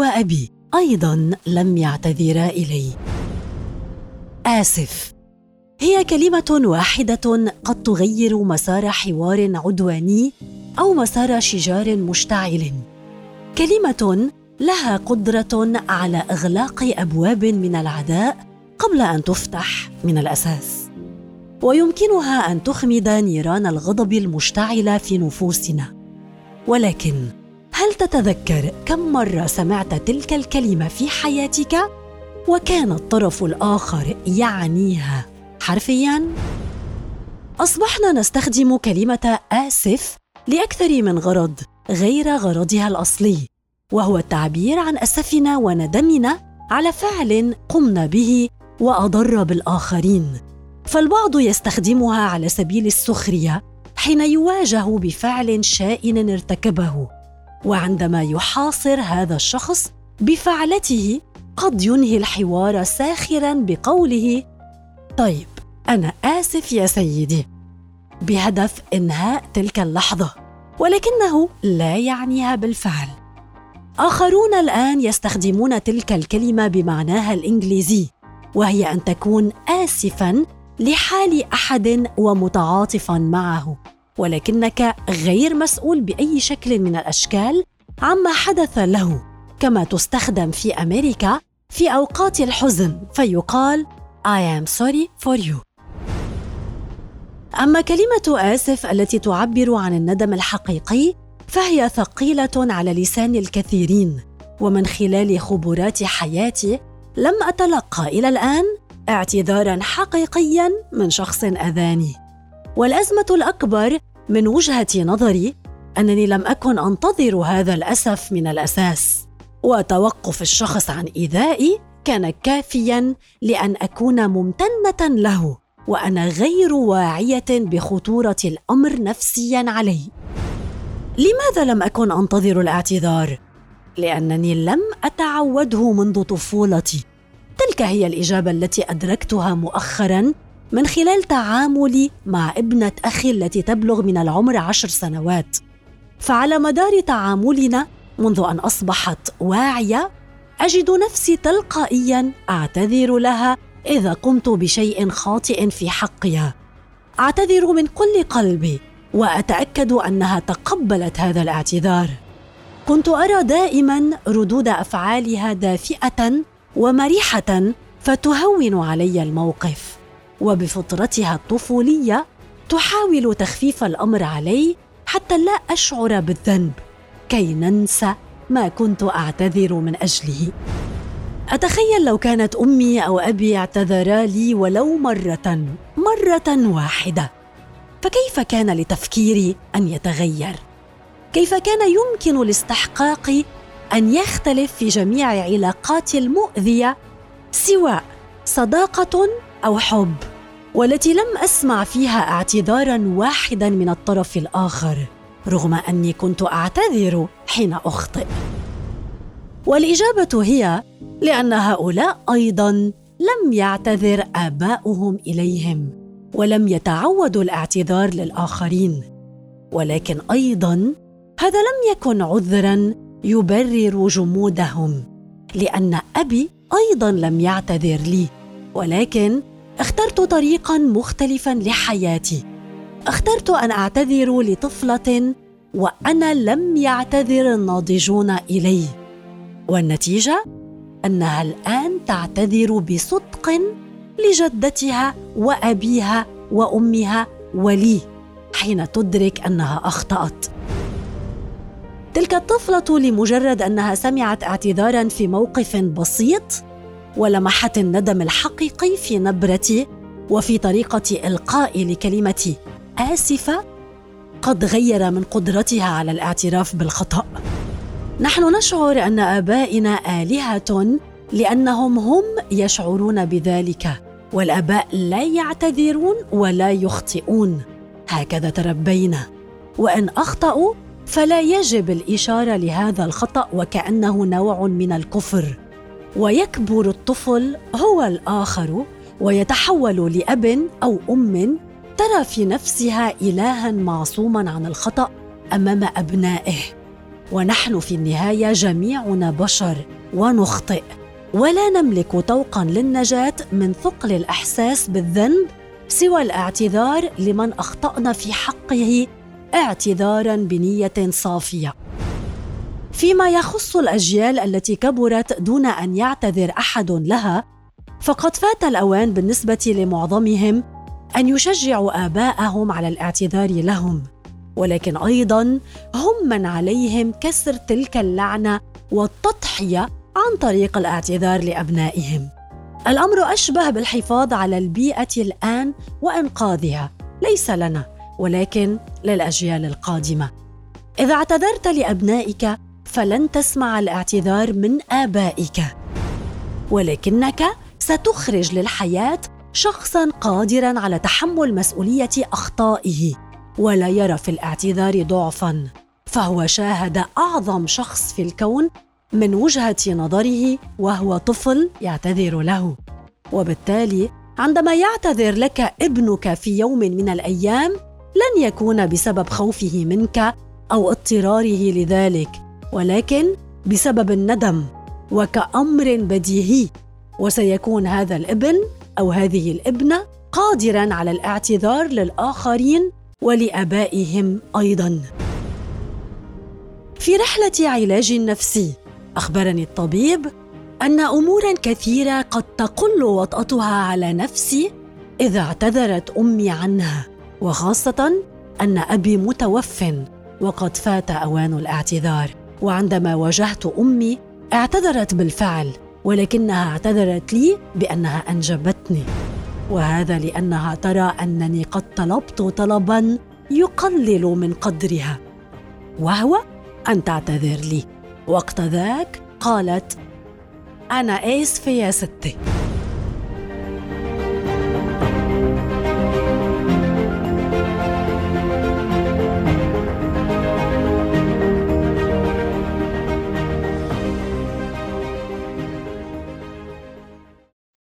وأبي أيضا لم يعتذرا إلي. آسف. هي كلمة واحدة قد تغير مسار حوار عدواني أو مسار شجار مشتعل. كلمة لها قدرة على إغلاق أبواب من العداء قبل أن تفتح من الأساس. ويمكنها أن تخمد نيران الغضب المشتعله في نفوسنا. ولكن تتذكر كم مرة سمعت تلك الكلمة في حياتك؟ وكان الطرف الآخر يعنيها. حرفيا أصبحنا نستخدم كلمة آسف لأكثر من غرض غير غرضها الأصلي وهو التعبير عن أسفنا وندمنا على فعل قمنا به وأضر بالآخرين. فالبعض يستخدمها على سبيل السخرية حين يواجه بفعل شائن ارتكبه. وعندما يحاصر هذا الشخص بفعلته قد ينهي الحوار ساخرا بقوله طيب أنا آسف يا سيدي بهدف إنهاء تلك اللحظة ولكنه لا يعنيها بالفعل. آخرون الآن يستخدمون تلك الكلمة بمعناها الإنجليزي وهي أن تكون اسفا لحال أحد ومتعاطفا معه. ولكنك غير مسؤول بأي شكل من الأشكال عما حدث له. كما تستخدم في أمريكا في أوقات الحزن فيقال I am sorry for you. أما كلمة آسف التي تعبر عن الندم الحقيقي فهي ثقيلة على لسان الكثيرين. ومن خلال خبرات حياتي لم أتلقى إلى الآن اعتذارا حقيقيا من شخص أذاني. والأزمة الأكبر من وجهة نظري أنني لم أكن أنتظر هذا الأسف من الأساس وتوقف الشخص عن إيذائي كان كافيا لأن أكون ممتنة له وأنا غير واعية بخطورة الأمر نفسيا علي. لماذا لم أكن أنتظر الاعتذار؟ لأنني لم أتعوده منذ طفولتي. تلك هي الإجابة التي أدركتها مؤخرا من خلال تعاملي مع ابنة أخي التي تبلغ من العمر عشر سنوات. فعلى مدار تعاملنا منذ أن أصبحت واعية أجد نفسي تلقائيا أعتذر لها إذا قمت بشيء خاطئ في حقها. أعتذر من كل قلبي وأتأكد أنها تقبلت هذا الاعتذار. كنت أرى دائما ردود أفعالها دافئة ومريحة فتهون علي الموقف. وبفطرتها الطفولية تحاول تخفيف الأمر علي حتى لا أشعر بالذنب. كي ننسى ما كنت أعتذر من أجله. أتخيل لو كانت أمي أو أبي اعتذرا لي ولو مرة مرة واحدة. فكيف كان لتفكيري أن يتغير؟ كيف كان يمكن لاستحقاق أن يختلف في جميع علاقاتي المؤذية سواء صداقة أو حب؟ والتي لم أسمع فيها اعتذارا واحدا من الطرف الآخر رغم أني كنت أعتذر حين أخطئ. والإجابة هي لأن هؤلاء أيضا لم يعتذر آباؤهم إليهم ولم يتعودوا الاعتذار للآخرين. ولكن أيضا هذا لم يكن عذرا يبرر جمودهم لأن أبي أيضا لم يعتذر لي ولكن اخترت طريقا مختلفا لحياتي. اخترت أن أعتذر لطفلة وأنا لم يعتذر الناضجون إلي. والنتيجة؟ أنها الآن تعتذر بصدق لجدتها وأبيها وأمها ولي حين تدرك أنها أخطأت. تلك الطفلة لمجرد أنها سمعت اعتذارا في موقف بسيط ولمحت الندم الحقيقي في نبرتي وفي طريقة القائي لكلمه آسفة قد غير من قدرتها على الاعتراف بالخطأ. نحن نشعر أن آبائنا آلهة لأنهم هم يشعرون بذلك والآباء لا يعتذرون ولا يخطئون. هكذا تربينا. وإن أخطأوا فلا يجب الإشارة لهذا الخطأ وكأنه نوع من الكفر. ويكبر الطفل هو الآخر ويتحول لأب أو أم ترى في نفسها إلها معصوما عن الخطأ أمام أبنائه. ونحن في النهاية جميعنا بشر ونخطئ. ولا نملك طوقا للنجاة من ثقل الإحساس بالذنب سوى الاعتذار لمن أخطأنا في حقه اعتذارا بنية صافية. فيما يخص الأجيال التي كبرت دون أن يعتذر أحد لها فقد فات الأوان بالنسبة لمعظمهم أن يشجعوا آباءهم على الاعتذار لهم. ولكن أيضا هم من عليهم كسر تلك اللعنة والتضحية عن طريق الاعتذار لأبنائهم. الأمر أشبه بالحفاظ على البيئة الآن وإنقاذها. ليس لنا ولكن للأجيال القادمة. إذا اعتذرت لأبنائك فلن تسمع الاعتذار من آبائك. ولكنك ستخرج للحياة شخصا قادرا على تحمل مسؤولية أخطائه ولا يرى في الاعتذار ضعفا. فهو شاهد أعظم شخص في الكون من وجهة نظره وهو طفل يعتذر له. وبالتالي عندما يعتذر لك ابنك في يوم من الأيام لن يكون بسبب خوفه منك أو اضطراره لذلك. ولكن بسبب الندم وكأمر بديهي وسيكون هذا الابن أو هذه الابنة قادرا على الاعتذار للآخرين ولآبائهم أيضا. في رحلة علاج نفسي أخبرني الطبيب أن امورا كثيرة قد تقل وطأتها على نفسي إذا اعتذرت أمي عنها وخاصة أن أبي متوف وقد فات أوان الاعتذار. وعندما واجهت أمي اعتذرت بالفعل ولكنها اعتذرت لي بأنها أنجبتني. وهذا لأنها ترى أنني قد طلبت طلبا يقلل من قدرها وهو أن تعتذر لي. وقت ذاك قالت أنا اسفه يا ستي.